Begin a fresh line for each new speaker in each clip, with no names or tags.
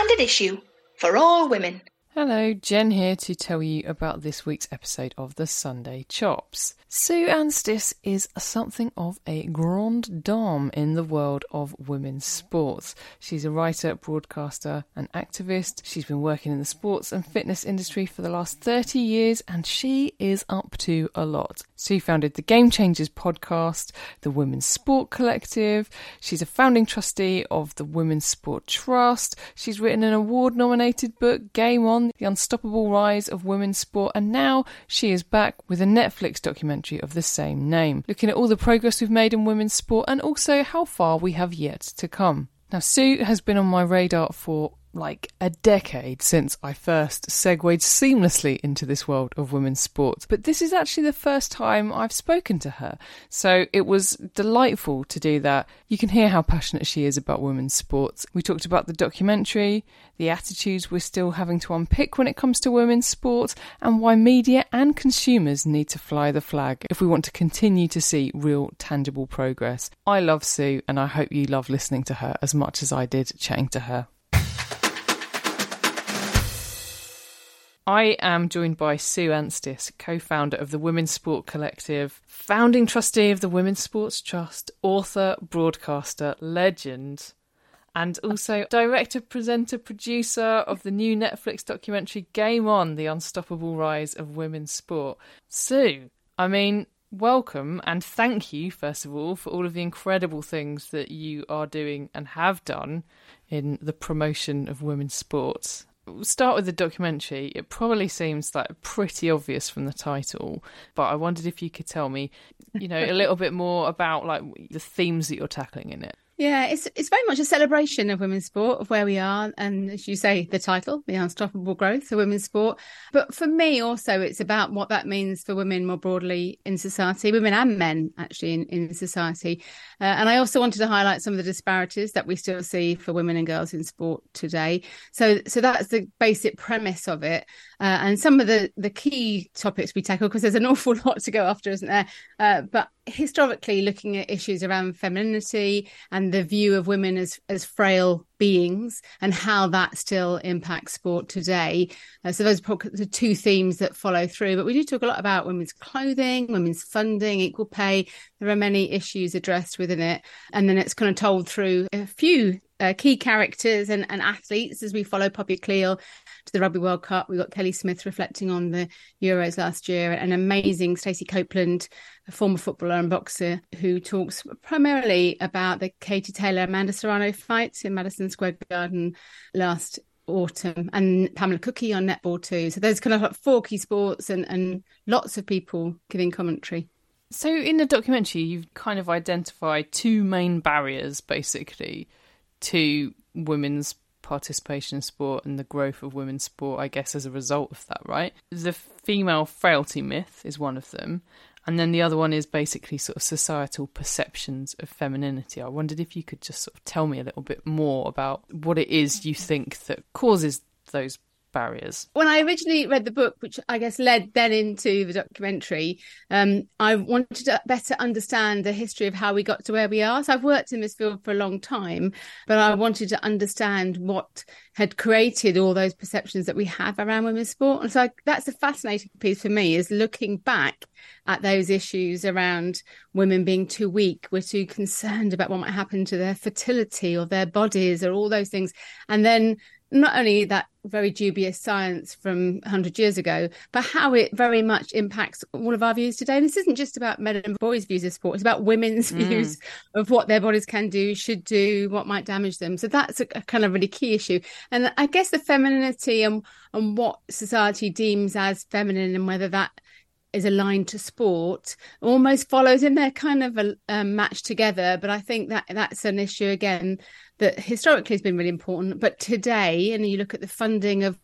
Standard issue for all women.
Hello, Jen here to tell you about this week's episode of the Sunday Chops. Sue Anstiss is something of a grande dame in the world of women's sports. She's a writer, broadcaster, and activist. She's been working in the sports and fitness industry for the last 30 years, and she is up to a lot. Sue founded the Game Changers podcast, the Women's Sport Collective. She's a founding trustee of the Women's Sport Trust. She's written an award nominated book, Game On The Unstoppable Rise of Women's Sport, and now she is back with a Netflix documentary of the same name, looking at all the progress we've made in women's sport and also how far we have yet to come. Now, Sue has been on my radar for like a decade since I first segued seamlessly into this world of women's sports. But this is actually the first time I've spoken to her. So it was delightful to do that. You can hear how passionate she is about women's sports. We talked about the documentary, the attitudes we're still having to unpick when it comes to women's sports, and why media and consumers need to fly the flag if we want to continue to see real tangible progress. I love Sue and I hope you love listening to her as much as I did chatting to her. I am joined by Sue Anstiss, co founder of the Women's Sport Collective, founding trustee of the Women's Sports Trust, author, broadcaster, legend, and also director, presenter, producer of the new Netflix documentary Game On The Unstoppable Rise of Women's Sport. Sue, I mean, welcome and thank you, first of all, for all of the incredible things that you are doing and have done in the promotion of women's sports start with the documentary. It probably seems like pretty obvious from the title, but I wondered if you could tell me, you know, a little bit more about like the themes that you're tackling in it.
Yeah, it's it's very much a celebration of women's sport, of where we are, and as you say, the title, the unstoppable growth of women's sport. But for me, also, it's about what that means for women more broadly in society, women and men actually in in society. Uh, and I also wanted to highlight some of the disparities that we still see for women and girls in sport today. So so that's the basic premise of it, uh, and some of the the key topics we tackle because there's an awful lot to go after, isn't there? Uh, but historically looking at issues around femininity and the view of women as as frail beings and how that still impacts sport today. Uh, so those are the two themes that follow through. But we do talk a lot about women's clothing, women's funding, equal pay. There are many issues addressed within it, and then it's kind of told through a few uh, key characters and, and athletes as we follow Poppy Cleall to the Rugby World Cup. We got Kelly Smith reflecting on the Euros last year, an amazing Stacey Copeland, a former footballer and boxer, who talks primarily about the Katie Taylor Amanda Serrano fight in Madison Square Garden last autumn, and Pamela Cookey on netball too. So there's kind of like four key sports and, and lots of people giving commentary.
So in the documentary, you've kind of identified two main barriers, basically, to women's participation in sport and the growth of women's sport, I guess, as a result of that, right? The female frailty myth is one of them. And then the other one is basically sort of societal perceptions of femininity. I wondered if you could just sort of tell me a little bit more about what it is you think that causes those barriers?
When I originally read the book, which I guess led then into the documentary, um, I wanted to better understand the history of how we got to where we are. So I've worked in this field for a long time, but I wanted to understand what had created all those perceptions that we have around women's sport. And so I, that's a fascinating piece for me is looking back at those issues around women being too weak, we're too concerned about what might happen to their fertility or their bodies or all those things. And then not only that very dubious science from 100 years ago, but how it very much impacts all of our views today. And this isn't just about men and boys' views of sport, it's about women's mm. views of what their bodies can do, should do, what might damage them. So that's a, a, kind of really key issue. And I guess the femininity and, and what society deems as feminine and whether that is aligned to sport almost follows in their kind of a, a match together but i think that that's an issue again that historically has been really important but today and you look at the funding of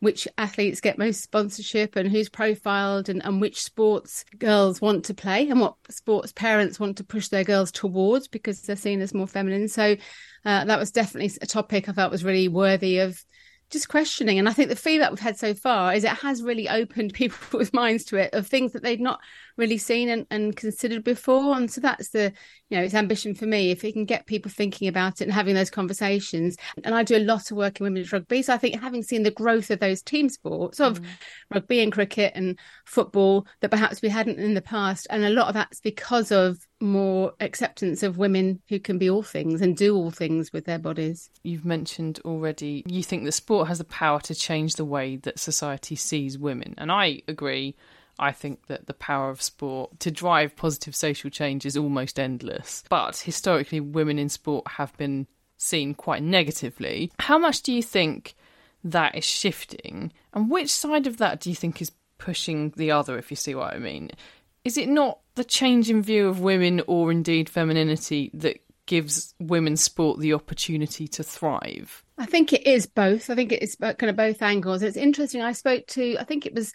which athletes get most sponsorship and who's profiled and, and which sports girls want to play and what sports parents want to push their girls towards because they're seen as more feminine. So uh, that was definitely a topic i felt was really worthy of just questioning. And I think the feedback we've had so far is it has really opened people's minds to it of things that they'd not really seen and, and considered before. And so that's the, you know, it's ambition for me if it can get people thinking about it and having those conversations. And I do a lot of work in women's rugby. So I think having seen the growth of those team sports of mm. rugby and cricket and football that perhaps we hadn't in the past. And a lot of that's because of more acceptance of women who can be all things and do all things with their bodies.
You've mentioned already you think the sport has the power to change the way that society sees women. And I agree I think that the power of sport to drive positive social change is almost endless. But historically, women in sport have been seen quite negatively. How much do you think that is shifting? And which side of that do you think is pushing the other, if you see what I mean? Is it not the change in view of women or indeed femininity that gives women's sport the opportunity to thrive?
I think it is both. I think it is kind of both angles. It's interesting. I spoke to, I think it was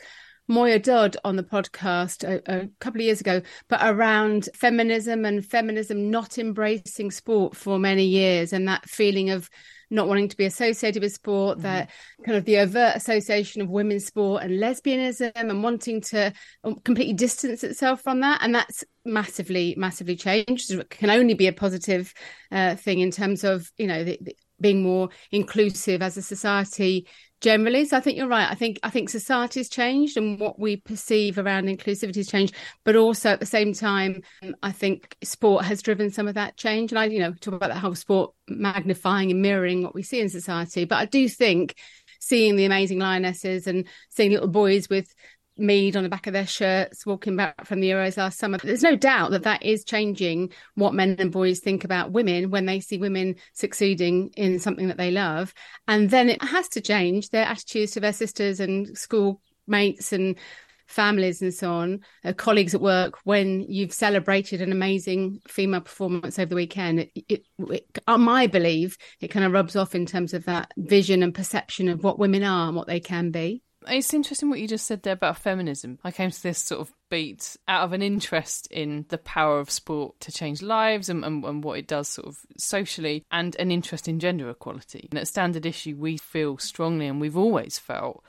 Moya Dodd on the podcast a, a, couple of years ago, but around feminism and feminism not embracing sport for many years and that feeling of not wanting to be associated with sport, mm-hmm. that kind of the overt association of women's sport and lesbianism and wanting to um, completely distance itself from that. And that's massively, massively changed. It can only be a positive uh, thing in terms of, you know, the, the, being more inclusive as a society generally. So I think you're right. I think I think society's changed and what we perceive around inclusivity has changed, but also at the same time, I think sport has driven some of that change. And I, you know, talk about that whole sport magnifying and mirroring what we see in society. But I do think seeing the amazing lionesses and seeing little boys with Mead on the back of their shirts walking back from the Euros last summer. There's no doubt that that is changing what men and boys think about women when they see women succeeding in something that they love. And then it has to change their attitudes to their sisters and schoolmates and families and so on, uh, colleagues at work, when you've celebrated an amazing female performance over the weekend, it, it, it, on my belief, it kind of rubs off in terms of that vision and perception of what women are and what they can be.
It's interesting what you just said there about feminism. I came to this sort of beat out of an interest in the power of sport to change lives and, and, and, what it does sort of socially, and an interest in gender equality. And at Standard Issue, we feel strongly, and we've always felt,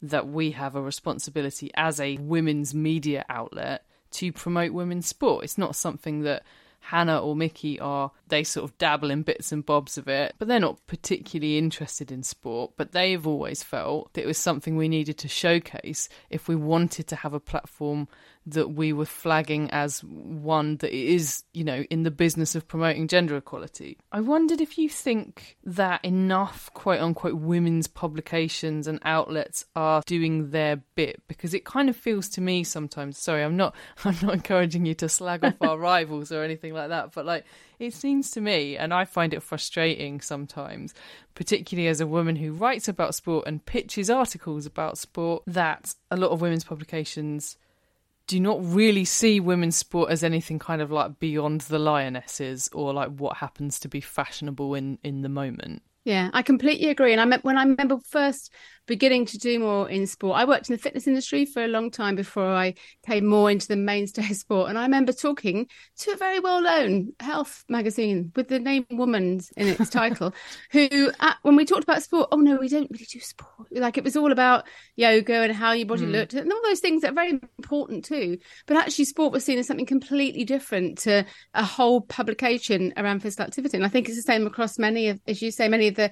that we have a responsibility as a women's media outlet to promote women's sport. It's not something that Hannah or Mickey are they sort of dabble in bits and bobs of it, but they're not particularly interested in sport. But they've always felt that it was something we needed to showcase if we wanted to have a platform that we were flagging as one that is, you know, in the business of promoting gender equality. I wondered if you think that enough quote unquote women's publications and outlets are doing their bit because it kind of feels to me sometimes sorry, I'm not I'm not encouraging you to slag off our rivals or anything like that, but like it seems to me, and I find it frustrating sometimes, particularly as a woman who writes about sport and pitches articles about sport, that a lot of women's publications do not really see women's sport as anything kind of like beyond the lionesses or like what happens to be fashionable in in the moment.
Yeah, I completely agree. And I met when I remember first beginning to do more in sport. I worked in the fitness industry for a long time before I came more into the mainstay sport. And I remember talking to a very well known health magazine with the name Woman's in its title, who, at, when we talked about sport, oh no, we don't really do sport. Like it was all about yoga and how your body mm. looked and all those things that are very important too. But actually, sport was seen as something completely different to a whole publication around physical activity. And I think it's the same across many of, as you say, many of the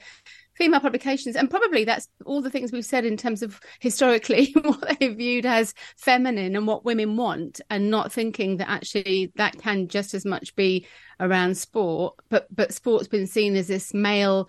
female publications and probably that's all the things we've said in terms of historically what they viewed as feminine and what women want and not thinking that actually that can just as much be around sport but but sport's been seen as this male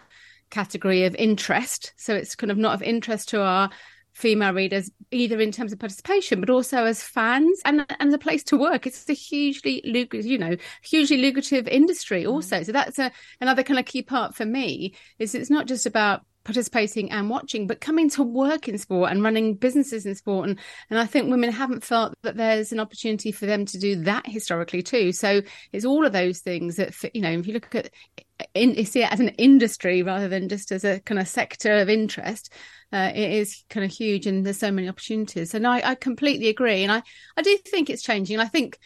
category of interest. So it's kind of not of interest to our female readers, either in terms of participation, but also as fans and and a place to work. It's a hugely lucrative, you know, hugely lucrative industry mm. also. Mm. So that's a, another kind of key part for me is it's not just about participating and watching, but coming to work in sport and running businesses in sport. And, and I think women haven't felt that there's an opportunity for them to do that historically too. So it's all of those things that, you know, if you look at in, you see it as an industry rather than just as a kind of sector of interest, uh, it is kind of huge and there's so many opportunities. And I, I completely agree. And I, I do think it's changing. I think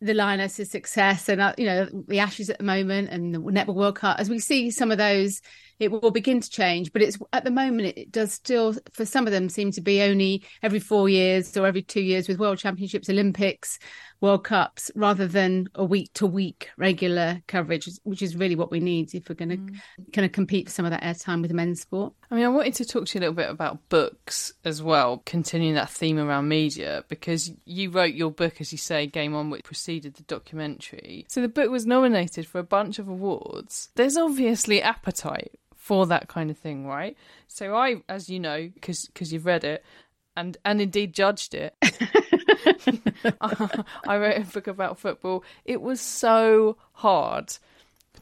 the Lionesses' success and, uh, you know, the Ashes at the moment and the Netball World Cup, as we see some of those it will begin to change. But it's at the moment it does still for some of them seem to be only every four years or every two years with World Championships, Olympics, World Cups, rather than a week to week regular coverage, which is really what we need if we're going to mm. kind of compete for some of that airtime with men's sport.
I mean, I wanted to talk to you a little bit about books as well, continuing that theme around media, because you wrote your book, as you say, Game On, which preceded the documentary. So the book was nominated for a bunch of awards. There's obviously appetite for that kind of thing, right? So I, as you know, because because you've read it and and indeed judged it, I wrote a book about football. It was so hard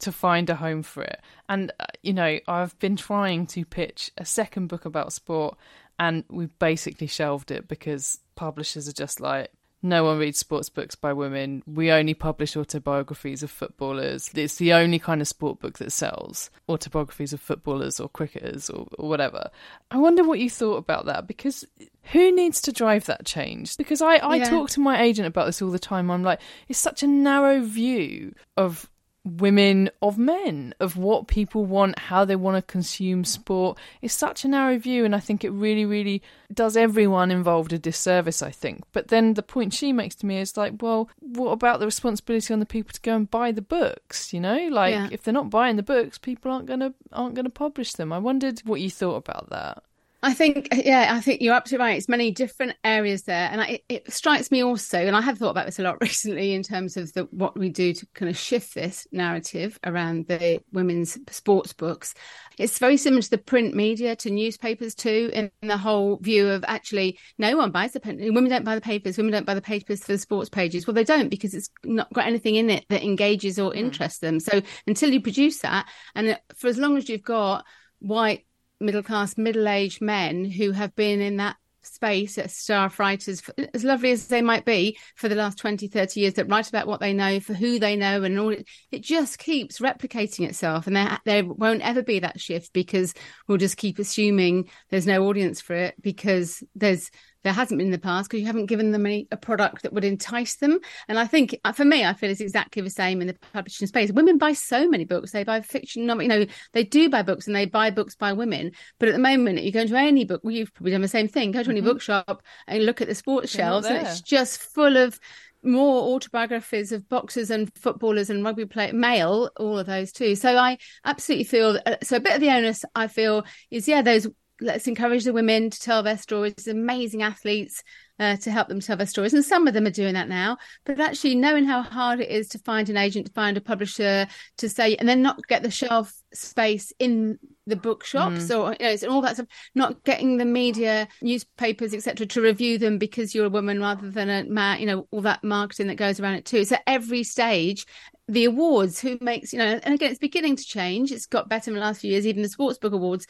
to find a home for it, and uh, you know I've been trying to pitch a second book about sport, and we've basically shelved it because publishers are just like no one reads sports books by women. We only publish autobiographies of footballers. It's the only kind of sport book that sells autobiographies of footballers or cricketers or, or, whatever. I wonder what you thought about that because who needs to drive that change? Because I, I yeah. talk to my agent about this all the time. I'm like, it's such a narrow view of women of men of what people want how they want to consume sport. It's such a narrow view and i think it really really does everyone involved a disservice i think. But then the point she makes to me is like well what about the responsibility on the people to go and buy the books you know? Like yeah. if they're not buying the books people aren't going to aren't going to publish them. I wondered what you thought about that
I think, yeah, I think you're absolutely right. It's many different areas there, and I, it, it, strikes me also, and I have thought about this a lot recently in terms of the, what we do to kind of shift this narrative around the women's sports books. It's very similar to the print media, to newspapers too, in the whole view of actually no one buys the pen. Women don't buy the papers. Women don't buy the papers for the sports pages. Well, they don't because it's not got anything in it that engages or hmm. interests mm. them. So until you produce that, and for as long as you've got white middle class, middle aged men who have been in that space as staff writers, as lovely as they might be, for the last 20, 30 years that write about what they know, for who they know, and all it, it just keeps replicating itself. And there, there won't ever be that shift because we'll just keep assuming there's no audience for it because there's there hasn't been in the past because you haven't given them a, a, product that would entice them. And I think uh, for me, I feel it's exactly the same in the publishing space. Women buy so many books. They buy fiction, you know, they do buy books and they buy books by women. But at the moment, you go into any book, well, you've probably done the same thing. Go to any mm-hmm. bookshop and look at the sports They're shelves, and it's just full of more autobiographies of boxers and footballers and rugby player male all of those too so i absolutely feel uh, so a bit of the onus i feel is yeah those let's encourage the women to tell their stories amazing athletes uh, to help them tell their stories. And some of them are doing that now. But actually knowing how hard it is to find an agent to find a publisher to say and then not get the shelf space in the bookshops mm. or you know, and all that stuff not getting the media newspapers etc to review them because you're a woman rather than a man you know all that marketing that goes around it too. So every stage the awards who makes you know and again it's beginning to change. It's got better in the last few years even the sports book awards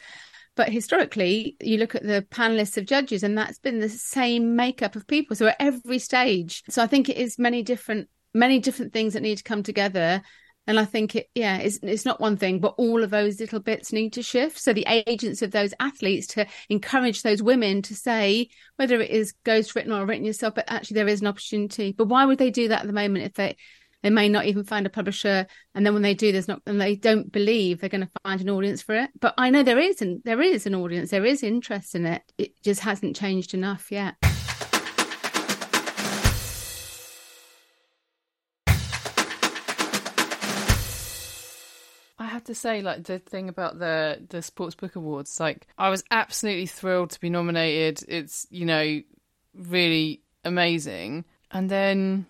but historically, you look at the panelists of judges, and that's been the same makeup of people. So at every stage. So I think it is many different many different things that need to come together. And I think it, yeah, it's, it's not one thing, but all of those little bits need to shift. So the agents of those athletes to encourage those women to say, whether it is ghost written or written yourself, but actually there is an opportunity. But why would they do that at the moment if they they may not even find a publisher, and then when they do, there's not, and they don't believe they're going to find an audience for it. But I know there is, and there is an audience, there is interest in it. It just hasn't changed enough yet.
I have to say, like the thing about the the Sports Book Awards, like I was absolutely thrilled to be nominated. It's you know really amazing, and then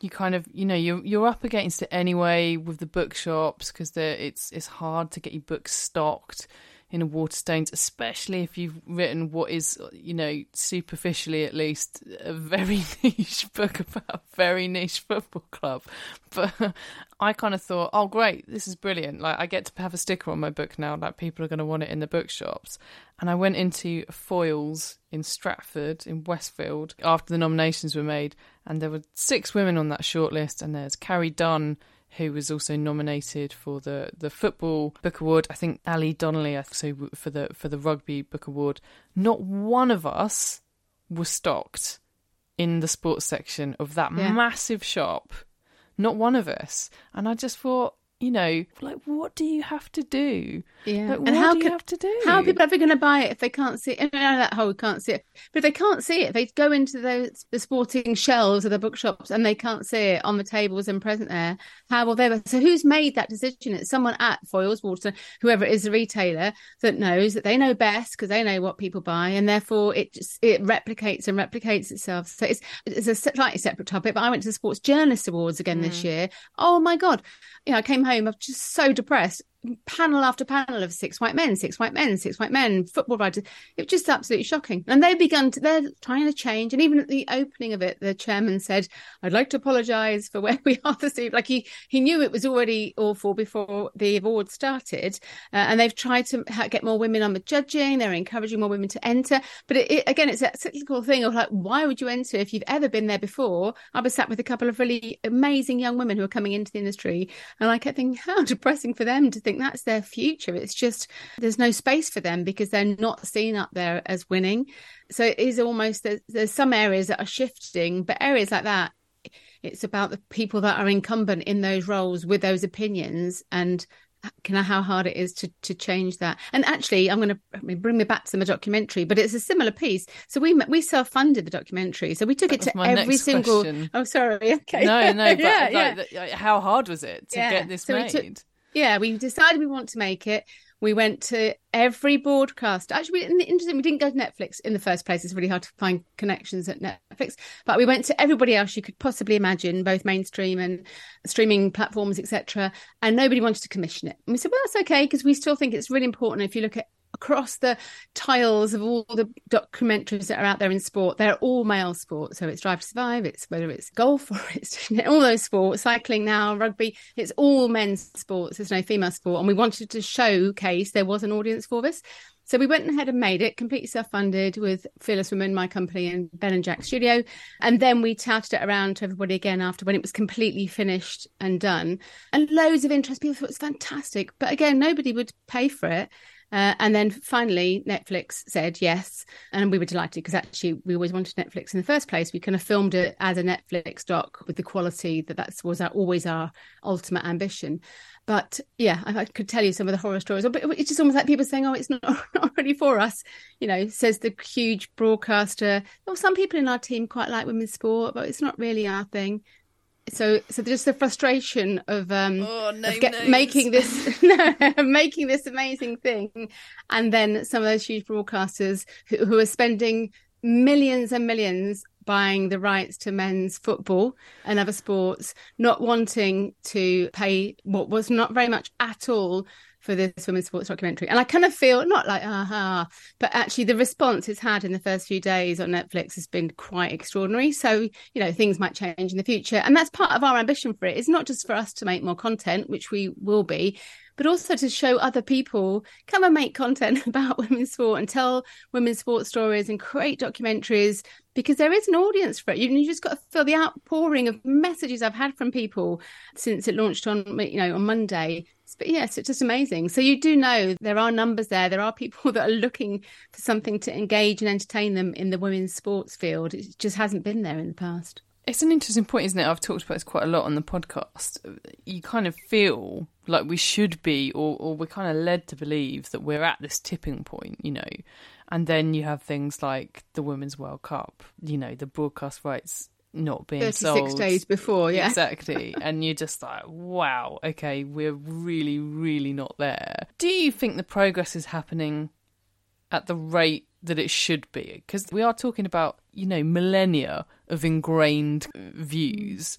you kind of you know you're you're up against it anyway with the bookshops because it's it's hard to get your books stocked. In a Waterstones, especially if you've written what is, you know, superficially at least, a very niche book about a very niche football club. But I kind of thought, oh, great, this is brilliant. Like, I get to have a sticker on my book now, like, people are going to want it in the bookshops. And I went into Foyles in Stratford, in Westfield, after the nominations were made, and there were six women on that shortlist, and there's Carrie Dunn who was also nominated for the, the football book award. I think Ali Donnelly, so for the for the rugby book award. Not one of us was stocked in the sports section of that yeah. massive shop. Not one of us. And I just thought, you know, like what do you have to do?
Yeah,
like, and how do you have to do?
How are people ever going to buy it if they can't see it? I know that whole can't see it, but if they can't see it, they go into those the sporting shelves of the bookshops and they can't see it on the tables and present there. How will they? So who's made that decision? It's someone at Foyles, Water, whoever it is, the retailer that knows that they know best because they know what people buy, and therefore it just it replicates and replicates itself. So it's it's a slightly separate topic. But I went to the Sports Journalist Awards again mm. this year. Oh my god! You know, I came home. I'm just so depressed panel after panel of six white men, six white men, six white men, football writers. It was just absolutely shocking. And they've begun to, they're trying to change. And even at the opening of it, the chairman said, I'd like to apologise for where we are this evening. Like he, he knew it was already awful before the award started. Uh, and they've tried to get more women on the judging. They're encouraging more women to enter. But it, it, again, it's that cyclical thing of like, why would you enter if you've ever been there before? I was sat with a couple of really amazing young women who are coming into the industry. And I kept thinking, how depressing for them to think that's their future. It's just there's no space for them because they're not seen up there as winning. So it is almost there's, there's some areas that are shifting, but areas like that, it's about the people that are incumbent in those roles with those opinions and can I, how hard it is to to change that. And actually, I'm going to bring me back to the documentary, but it's a similar piece. So we we self funded the documentary, so we took that it to every single.
Question.
Oh, sorry. Okay.
No, no, but yeah, like, yeah. how hard was it to yeah. get this so made?
Yeah, we decided we want to make it. We went to every broadcast. Actually, we, interesting, we didn't go to Netflix in the first place. It's really hard to find connections at Netflix. But we went to everybody else you could possibly imagine, both mainstream and streaming platforms, etc. And nobody wanted to commission it. And we said, well, that's okay because we still think it's really important. If you look at across the tiles of all the documentaries that are out there in sport, they're all male sports. So it's Drive to Survive, it's whether it's golf or it's all those sports, cycling now, rugby, it's all men's sports. There's no female sport. And we wanted to showcase there was an audience for this. So we went ahead and made it completely self-funded with Fearless Women, my company, and Ben and Jack Studio. And then we touted it around to everybody again after when it was completely finished and done. And loads of interest. People thought it was fantastic. But again, nobody would pay for it. Uh, and then finally, Netflix said yes. And we were delighted because actually we always wanted Netflix in the first place. We kind of filmed it as a Netflix doc with the quality that that was our, always our ultimate ambition. But yeah, I, I, could tell you some of the horror stories. But it's just almost like people saying, oh, it's not, not really for us. You know, says the huge broadcaster. Well, some people in our team quite like women's sport, but it's not really our thing so so just the frustration of um
oh,
of get, making this no, making this amazing thing. And then some of those huge broadcasters who, who are spending millions and millions buying the rights to men's football and other sports not wanting to pay what was not very much at all for this women's sports documentary. And I kind of feel not like aha, but actually the response it's had in the first few days on Netflix has been quite extraordinary. So, you know, things might change in the future. And that's part of our ambition for it. It's not just for us to make more content, which we will be, but also to show other people come and make content about women's sport and tell women's sports stories and create documentaries because there is an audience for it. You, just got to feel the outpouring of messages I've had from people since it launched on you know on Monday but yes, it's just amazing. So you do know there are numbers there. There are people that are looking for something to engage and entertain them in the women's sports field. It just hasn't been there in the past.
It's an interesting point, isn't it? I've talked about this quite a lot on the podcast. You kind of feel like we should be, or, or we're kind of led to believe that we're at this tipping point, you know. And then you have things like the Women's World Cup, you know, the broadcast rights not being 36 sold.
days before, yeah.
Exactly. and you're just like, wow, okay, we're really, really not there. Do you think the progress is happening at the rate that it should be? Because we are talking about, you know, millennia of ingrained views.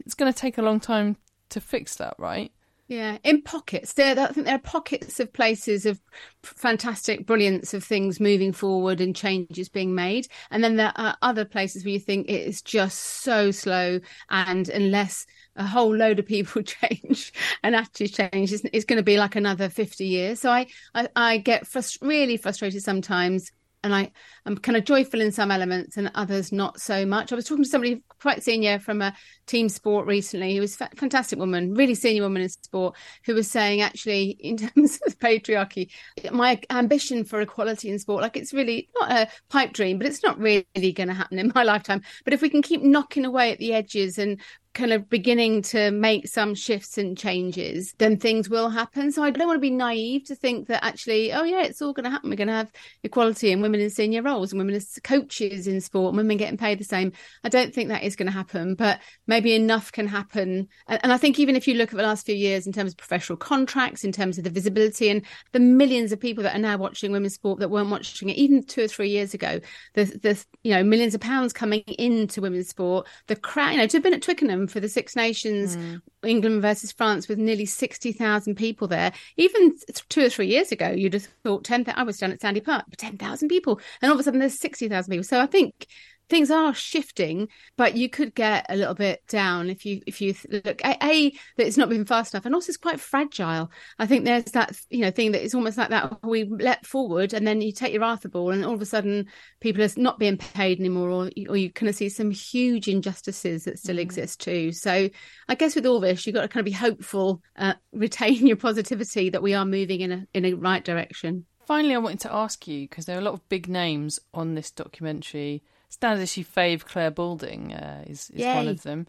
It's going to take a long time to fix that, right?
Yeah, in pockets. There, I think there are pockets of places of fantastic brilliance of things moving forward and changes being made, and then there are other places where you think it is just so slow, and unless a whole load of people change and attitudes change, it's, it's going to be like another fifty years. So I, I, I get frust- really frustrated sometimes and I, I'm kind of joyful in some elements and others not so much. I was talking to somebody quite senior from a team sport recently who was a fantastic woman, really senior woman in sport, who was saying actually in terms of patriarchy, my ambition for equality in sport, like it's really not a pipe dream, but it's not really going to happen in my lifetime. But if we can keep knocking away at the edges and kind of beginning to make some shifts and changes, then things will happen. So I don't want to be naive to think that actually, oh yeah, it's all going to happen. We're going to have equality and women in senior roles and women as coaches in sport women getting paid the same. I don't think that is going to happen, but maybe enough can happen. And, and I think even if you look at the last few years in terms of professional contracts, in terms of the visibility and the millions of people that are now watching women's sport that weren't watching it even two or three years ago, the the you know millions of pounds coming into women's sport, the crowd, you know, to have been at Twickenham for the Six Nations, mm. England versus France, with nearly 60,000 people there. Even two or three years ago, you'd have thought 10,000. I was down at Sandy Park, 10,000 people. And all of a sudden, there's 60,000 people. So I think things are shifting, but you could get a little bit down if you if you look a, a, that it's not moving fast enough, and also it's quite fragile. I think there's that you know thing that it's almost like that we let forward, and then you take your Arthur ball, and all of a sudden people are not being paid anymore, or or you kind of see some huge injustices that still mm. exist too. So I guess with all this, you've got to kind of be hopeful, uh, retain your positivity that we are moving in a in a right direction.
Finally, I wanted to ask you because there are a lot of big names on this documentary standard issue fave Clare Balding uh, is, is one of them.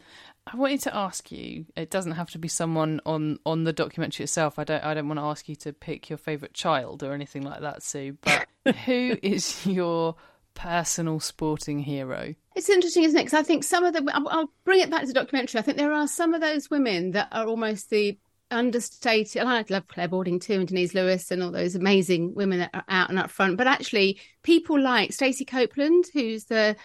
I wanted to ask you. It doesn't have to be someone on on the documentary itself. I don't. I don't want to ask you to pick your favourite child or anything like that, Sue. But who is your personal sporting hero?
It's interesting, isn't it? Because I think some of the. I'll bring it back to the documentary. I think there are some of those women that are almost the understated. And I love Clare Balding too, and Denise Lewis, and all those amazing women that are out and up front. But actually, people like Stacey Copeland, who's the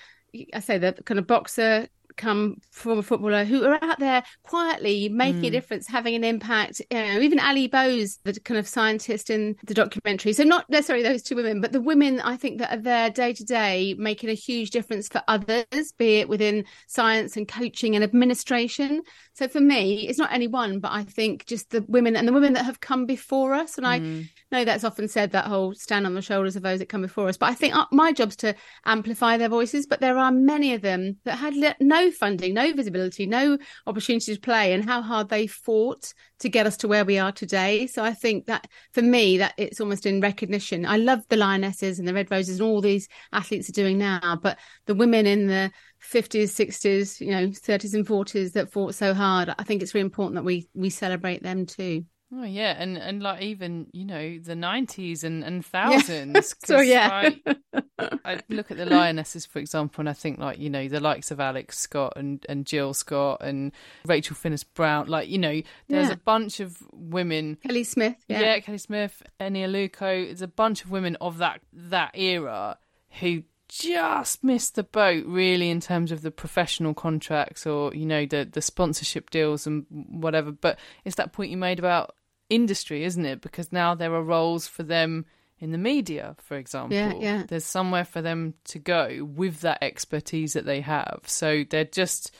I say the kind of boxer come from a footballer who are out there quietly making mm. a difference, having an impact. You know, even Ali Bowes, the kind of scientist in the documentary. So not necessarily those two women, but the women I think that are there day to day making a huge difference for others, be it within science and coaching and administration. So for me, it's not any one, but I think just the women and the women that have come before us. And mm. I know that's often said that whole stand on the shoulders of those that come before us. But I think uh, my job's to amplify their voices. But there are many of them that had no funding, no visibility, no opportunity to play, and how hard they fought to get us to where we are today. So I think that for me, that it's almost in recognition. I love the Lionesses and the Red Roses and all these athletes are doing now, but the women in the 50s, 60s, you know, 30s and 40s that fought so hard, I think it's really important that we we celebrate them too.
Oh yeah, and and like even you know the nineties and and thousands. Yeah.
so yeah,
I look at the lionesses for example, and I think like you know the likes of Alex Scott and and Jill Scott and Rachel Finnis Brown. Like you know, there's yeah. a bunch of women.
Kelly Smith, yeah,
yeah Kelly Smith, Eni Aluko. There's a bunch of women of that that era who just missed the boat really in terms of the professional contracts or you know the the sponsorship deals and whatever but it's that point you made about industry isn't it because now there are roles for them in the media for example
yeah, yeah.
there's somewhere for them to go with that expertise that they have. So they're just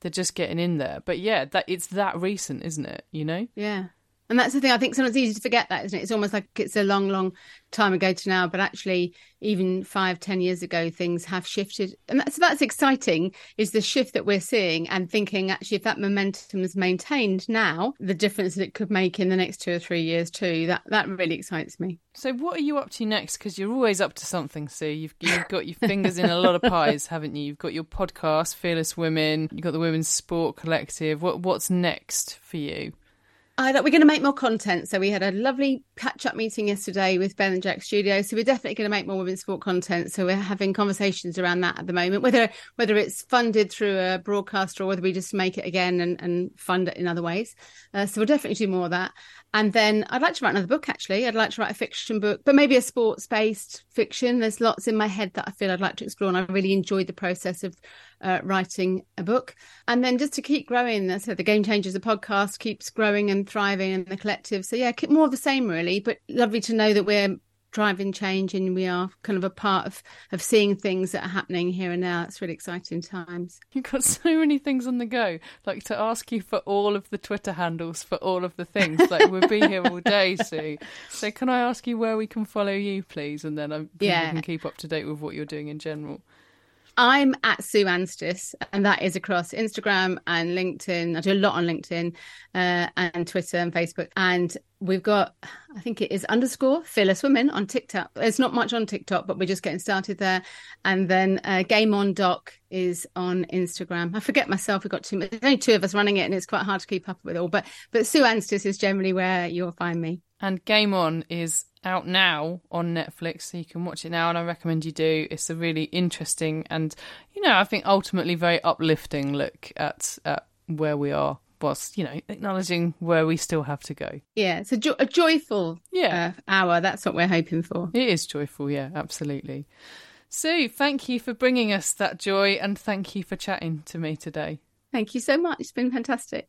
they're just getting in there. But yeah that it's that recent isn't it? You know?
Yeah and that's the thing. I think sometimes it's easy to forget that, isn't it? It's almost like it's a long, long time ago to now, but actually, even five, ten years ago, things have shifted, and that's that's exciting. Is the shift that we're seeing and thinking actually, if that momentum is maintained now, the difference that it could make in the next two or three years too. That that really excites me.
So, what are you up to next? Because you're always up to something. Sue, you've you've got your fingers in a lot of pies, haven't you? You've got your podcast, Fearless Women. You've got the Women's Sport Collective. What what's next for you?
I we're going to make more content. So we had a lovely catch up meeting yesterday with Ben and Jack Studio. So we're definitely going to make more women's sport content. So we're having conversations around that at the moment, whether whether it's funded through a broadcaster or whether we just make it again and, and fund it in other ways. Uh, so we'll definitely do more of that. And then I'd like to write another book, actually. I'd like to write a fiction book, but maybe a sports based fiction. There's lots in my head that I feel I'd like to explore. And I really enjoyed the process of uh, writing a book. And then just to keep growing, so the Game Changers, the podcast keeps growing and thriving and the collective. So yeah, more of the same really, but lovely to know that we're driving change and we are kind of a part of of seeing things that are happening here and now. It's really exciting times.
You've got so many things on the go like to ask you for all of the twitter handles for all of the things. Like we'll be here all day sue. So can i ask you where we can follow you please? And then um, i yeah. can keep up to date with what you're doing in general
I'm at Sue Anstiss, and that is across Instagram and LinkedIn. I do a lot on LinkedIn uh, and Twitter and Facebook. And we've got, I think it is underscore fearless women on TikTok. There's not much on TikTok, but we're just getting started there. And then uh, Game on Doc is on Instagram. I forget myself. We've got two, there's only two of us running it, and it's quite hard to keep up with all. But but Sue Anstiss is generally where you'll find me.
And Game On is out now on Netflix, so you can watch it now, and I recommend you do. It's a really interesting and, you know, I think ultimately very uplifting look at, at where we are whilst you know acknowledging where we still have to go.
Yeah it's a, jo- a joyful yeah. uh, hour that's what we're hoping for.
It is joyful yeah absolutely. Sue thank you for bringing us that joy and thank you for chatting to me today.
Thank you so much it's been fantastic